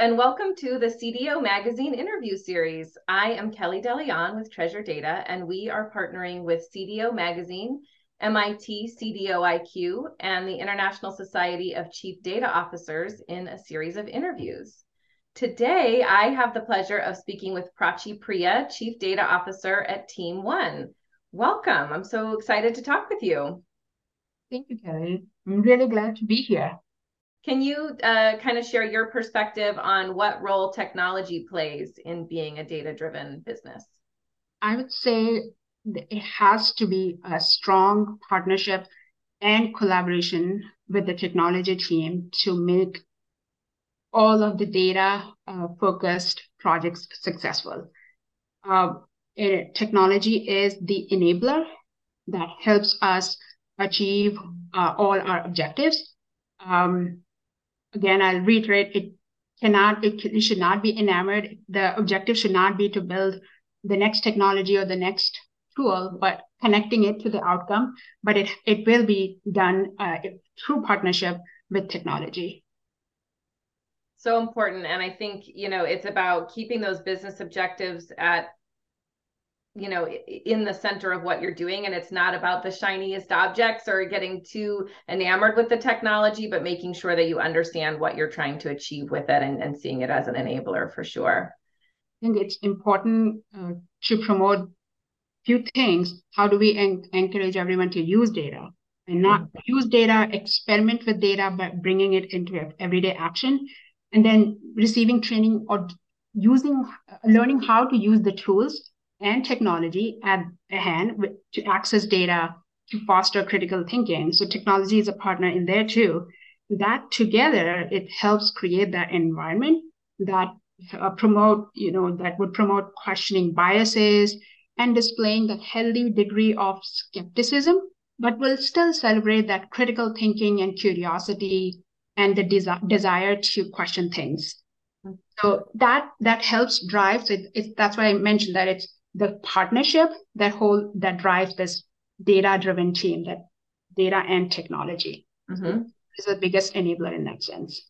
and welcome to the CDO Magazine interview series. I am Kellie de Leon with Treasure Data, and we are partnering with CDO Magazine, MIT CDO IQ, and the International Society of Chief Data Officers in a series of interviews. Today, I have the pleasure of speaking with Prachi Priya, Chief Data Officer at Team One. Welcome. I'm so excited to talk with you. Thank you, Kellie. I'm really glad to be here. Can you uh, kind of share your perspective on what role technology plays in being a data driven business? I would say it has to be a strong partnership and collaboration with the technology team to make all of the data uh, focused projects successful. Uh, technology is the enabler that helps us achieve uh, all our objectives. Um, again, I'll reiterate, it cannot, it, it should not be enamored. The objective should not be to build the next technology or the next tool, but connecting it to the outcome. But it, it will be done uh, through partnership with technology. So important. And I think, you know, it's about keeping those business objectives at you know in the center of what you're doing and it's not about the shiniest objects or getting too enamored with the technology but making sure that you understand what you're trying to achieve with it and, and seeing it as an enabler for sure. I think it's important uh, to promote few things. How do we en- encourage everyone to use data? And not mm-hmm. use data experiment with data but bringing it into everyday action. And then receiving training or using uh, learning how to use the tools and technology at hand to access data to foster critical thinking. So technology is a partner in there too. That together, it helps create that environment that uh, promote, you know, that would promote questioning biases and displaying that healthy degree of skepticism, but will still celebrate that critical thinking and curiosity and the desi- desire to question things. So that that helps drive. So it, it, that's why I mentioned that it's the partnership that whole that drives this data driven team that data and technology mm-hmm. is the biggest enabler in that sense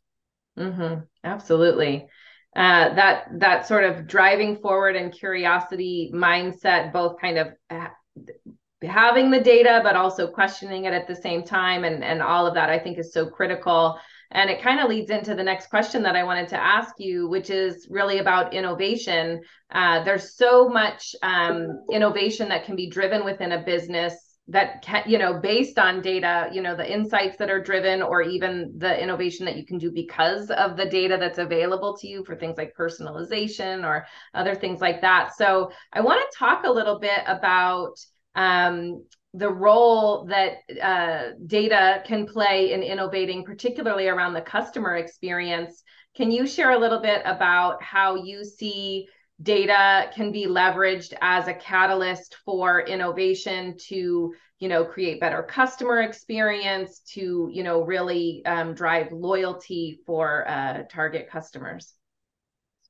mm-hmm. absolutely uh, that that sort of driving forward and curiosity mindset both kind of having the data but also questioning it at the same time and and all of that i think is so critical and it kind of leads into the next question that I wanted to ask you, which is really about innovation. Uh, there's so much um, innovation that can be driven within a business that can, you know, based on data, you know, the insights that are driven, or even the innovation that you can do because of the data that's available to you for things like personalization or other things like that. So I want to talk a little bit about um, the role that uh, data can play in innovating, particularly around the customer experience. Can you share a little bit about how you see data can be leveraged as a catalyst for innovation to you know create better customer experience to you know really um, drive loyalty for uh, target customers?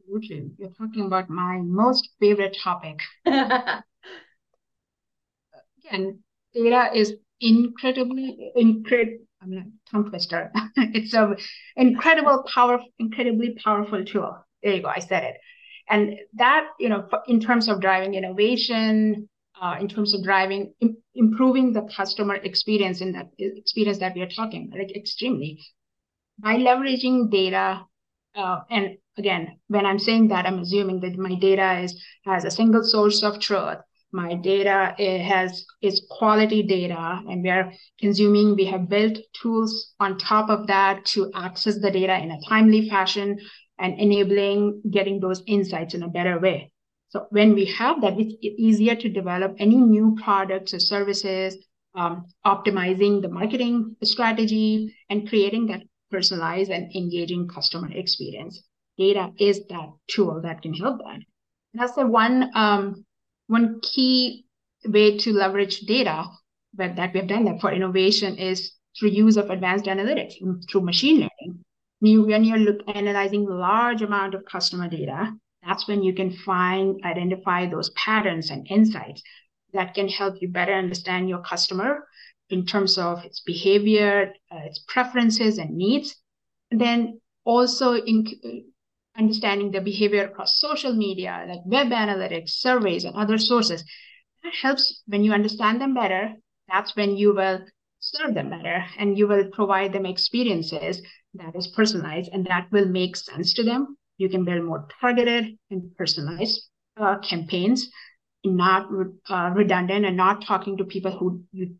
Absolutely. You're talking about my most favorite topic again data is incredibly incredible I'm a tongue twister. it's a incredible power, incredibly powerful tool. There you go. I said it. And that, you know, in terms of driving innovation, uh, in terms of driving, Im- improving the customer experience in that experience that we are talking, like extremely by leveraging data. Uh, and again, when I'm saying that, I'm assuming that my data is has a single source of truth my data has is quality data and we are consuming we have built tools on top of that to access the data in a timely fashion and enabling getting those insights in a better way. So when we have that it's easier to develop any new products or services um, optimizing the marketing strategy and creating that personalized and engaging customer experience. Data is that tool that can help that. And that's the one um, one key way to leverage data but that we've done that for innovation is through use of advanced analytics through machine learning. when you're look, analyzing large amount of customer data, that's when you can find, identify those patterns and insights that can help you better understand your customer in terms of its behavior, uh, its preferences and needs. And then also in, understanding the behavior across social media, like web analytics, surveys, and other sources. That helps when you understand them better. That's when you will serve them better and you will provide them experiences that is personalized and that will make sense to them. You can build more targeted and personalized uh, campaigns, not uh, redundant and not talking to people who you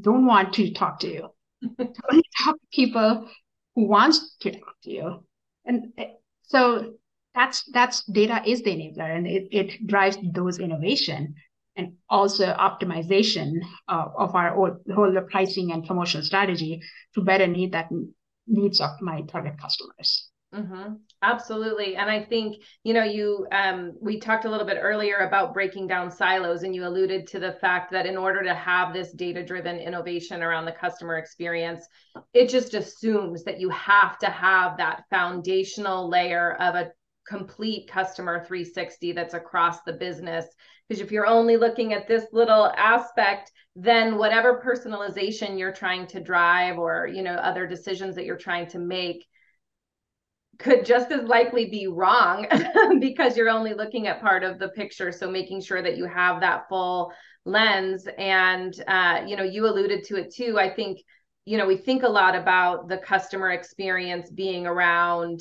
don't want to talk to you. Only talk to people who wants to talk to you. And so that's that's data is the enabler and it, it drives those innovation and also optimization uh, of our whole the pricing and promotional strategy to better meet that needs of my target customers. Mm-hmm. Absolutely. And I think, you know, you, um, we talked a little bit earlier about breaking down silos, and you alluded to the fact that in order to have this data driven innovation around the customer experience, it just assumes that you have to have that foundational layer of a complete customer 360 that's across the business. Because if you're only looking at this little aspect, then whatever personalization you're trying to drive or, you know, other decisions that you're trying to make could just as likely be wrong because you're only looking at part of the picture. So making sure that you have that full lens. And uh, you know you alluded to it too. I think you know we think a lot about the customer experience being around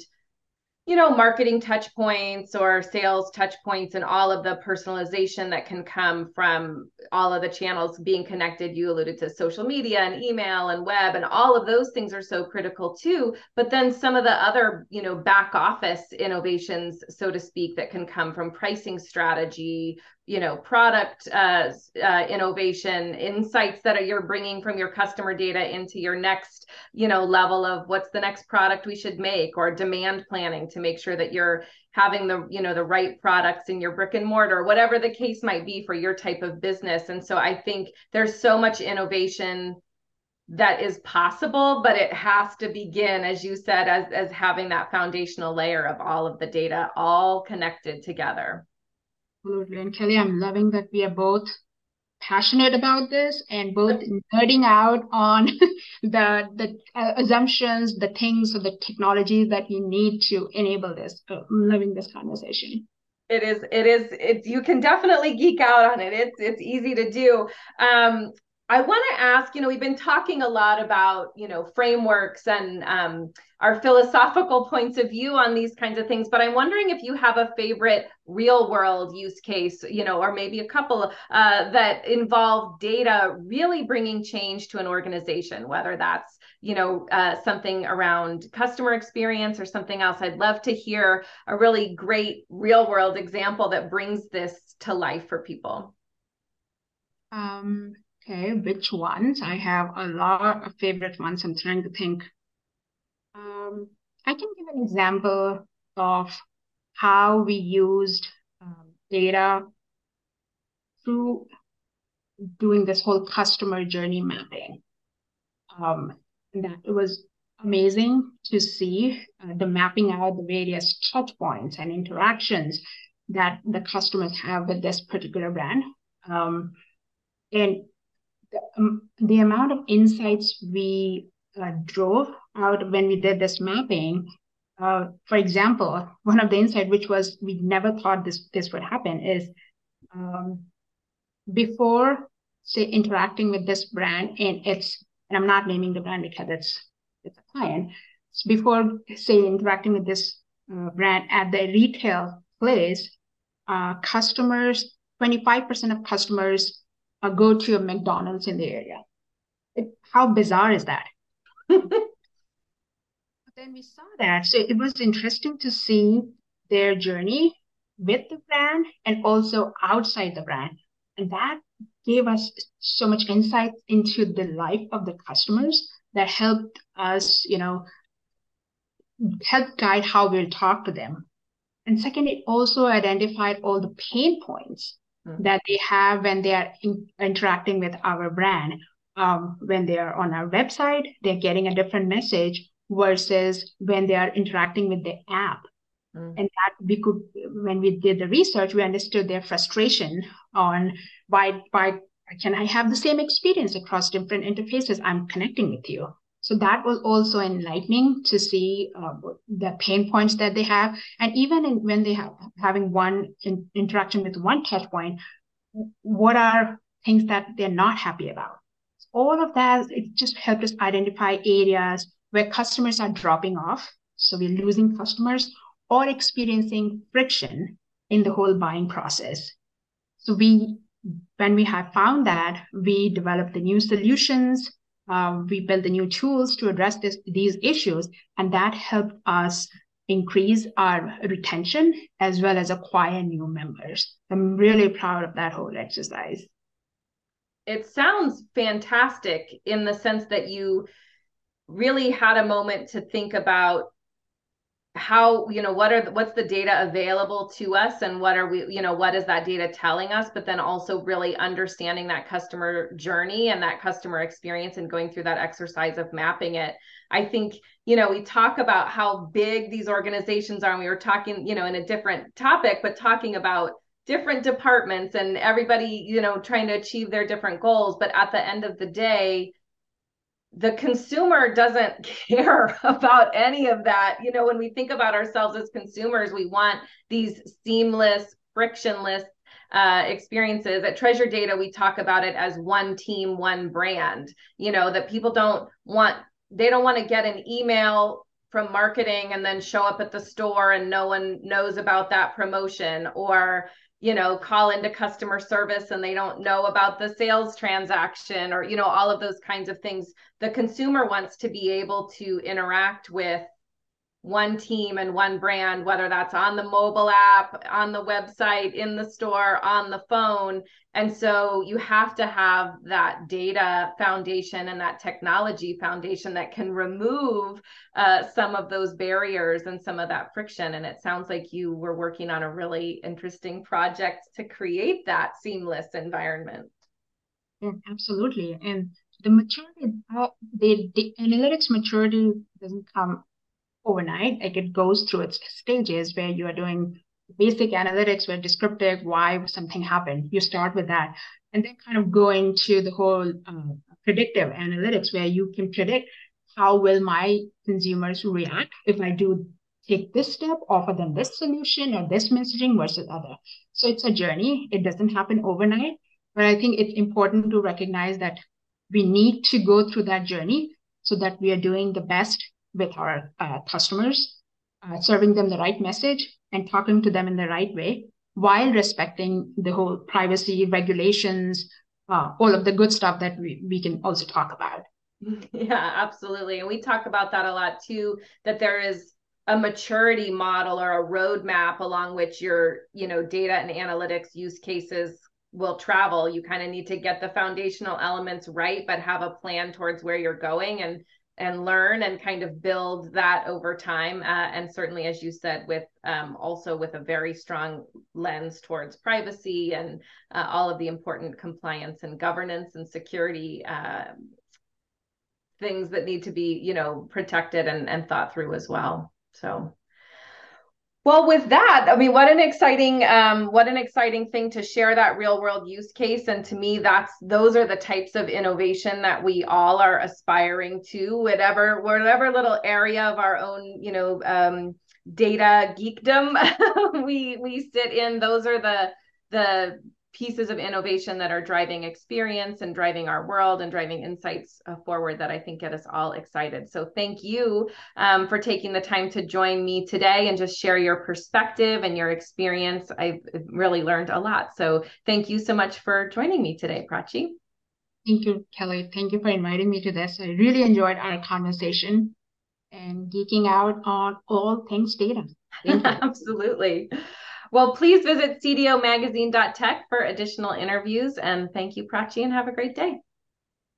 you know marketing touch points or sales touch points and all of the personalization that can come from all of the channels being connected. You alluded to social media and email and web and all of those things are so critical too. But then some of the other you know back office innovations so to speak that can come from pricing strategy you know product uh, uh, innovation insights that are, you're bringing from your customer data into your next you know level of what's the next product we should make or demand planning to make sure that you're having the you know the right products in your brick and mortar whatever the case might be for your type of business. And so i think there's so much innovation that is possible but it has to begin as you said as as having that foundational layer of all of the data all connected together Absolutely. And Kellie, I'm loving that we are both passionate about this and both nerding out on the the uh, assumptions, the things, or the technologies that we need to enable this. I'm loving this conversation. It is. It is. It's. You can definitely geek out on it. It's. It's easy to do. Um, I want to ask, you know, we've been talking a lot about, you know, frameworks and um, our philosophical points of view on these kinds of things, but I'm wondering if you have a favorite real world use case, you know, or maybe a couple uh, that involve data really bringing change to an organization, whether that's, you know, uh, something around customer experience or something else. I'd love to hear a really great real world example that brings this to life for people. Um, Okay, which ones? I have a lot of favorite ones. I'm trying to think. Um, I can give an example of how we used um, data through doing this whole customer journey mapping. Um, that it was amazing to see uh, the mapping out the various touch points and interactions that the customers have with this particular brand. Um, and the, um, the amount of insights we uh, drove out when we did this mapping uh, for example one of the insight which was we never thought this this would happen is um, before say interacting with this brand and it's and i'm not naming the brand because it's it's a client before say interacting with this uh, brand at the retail place uh, customers 25% of customers uh, go to a McDonald's in the area. It, how bizarre is that? then we saw that. So it was interesting to see their journey with the brand and also outside the brand. And that gave us so much insight into the life of the customers that helped us, you know, help guide how we'll talk to them. And second, it also identified all the pain points mm-hmm. that they have when they are in, interacting with our brand. Um, when they are on our website, they're getting a different message versus when they are interacting with the app. Mm. And that we could, when we did the research, we understood their frustration on why, why can I have the same experience across different interfaces? I'm connecting with you. So that was also enlightening to see uh, the pain points that they have. And even in, when they have having one in, interaction with one touch point, what are things that they're not happy about? All of that, it just helped us identify areas where customers are dropping off. So we're losing customers or experiencing friction in the whole buying process. So we, when we have found that, we developed the new solutions um, we built the new tools to address this, these issues, and that helped us increase our retention as well as acquire new members. I'm really proud of that whole exercise. It sounds fantastic in the sense that you really had a moment to think about how you know what are the, what's the data available to us and what are we you know what is that data telling us? But then also really understanding that customer journey and that customer experience and going through that exercise of mapping it. I think you know we talk about how big these organizations are and we were talking you know in a different topic but talking about different departments and everybody you know trying to achieve their different goals. But at the end of the day the consumer doesn't care about any of that. You know, when we think about ourselves as consumers, we want these seamless, frictionless uh, experiences. At Treasure Data, we talk about it as one team, one brand. You know, that people don't want, they don't want to get an email from marketing and then show up at the store and no one knows about that promotion or you know call into customer service and they don't know about the sales transaction or you know all of those kinds of things. The consumer wants to be able to interact with one team and one brand, whether that's on the mobile app, on the website, in the store, on the phone. And so you have to have that data foundation and that technology foundation that can remove uh, some of those barriers and some of that friction. And it sounds like you were working on a really interesting project to create that seamless environment. Yeah, absolutely. And the maturity, the, the analytics maturity doesn't come overnight. Like it goes through its stages where you are doing basic analytics where descriptive why something happened. You start with that and then kind of go into the whole uh, predictive analytics where you can predict how will my consumers react if I do take this step, offer them this solution or this messaging versus other. So it's a journey. It doesn't happen overnight, but I think it's important to recognize that we need to go through that journey so that we are doing the best with our uh, customers, uh, serving them the right message and talking to them in the right way while respecting the whole privacy regulations, uh, all of the good stuff that we, we can also talk about. Yeah, absolutely. And we talk about that a lot too, that there is a maturity model or a roadmap along which your, you know, data and analytics use cases will travel. You kind of need to get the foundational elements right, but have a plan towards where you're going. And and learn and kind of build that over time. Uh, and certainly, as you said, with um, also with a very strong lens towards privacy and uh, all of the important compliance and governance and security uh, things that need to be, you know, protected and, and thought through as well. So well, with that, I mean, what an exciting, um, what an exciting thing to share that real world use case. And to me, that's those are the types of innovation that we all are aspiring to, whatever, whatever little area of our own, you know, um, data geekdom we we sit in. Those are the the pieces of innovation that are driving experience and driving our world and driving insights uh, forward that I think get us all excited. So thank you um, for taking the time to join me today and just share your perspective and your experience. I've really learned a lot. So thank you so much for joining me today, Prachi. Thank you, Kellie. Thank you for inviting me to this. I really enjoyed our conversation and geeking out on all things data. Absolutely. Well, please visit cdomagazine.tech for additional interviews. And thank you, Prachi, and have a great day.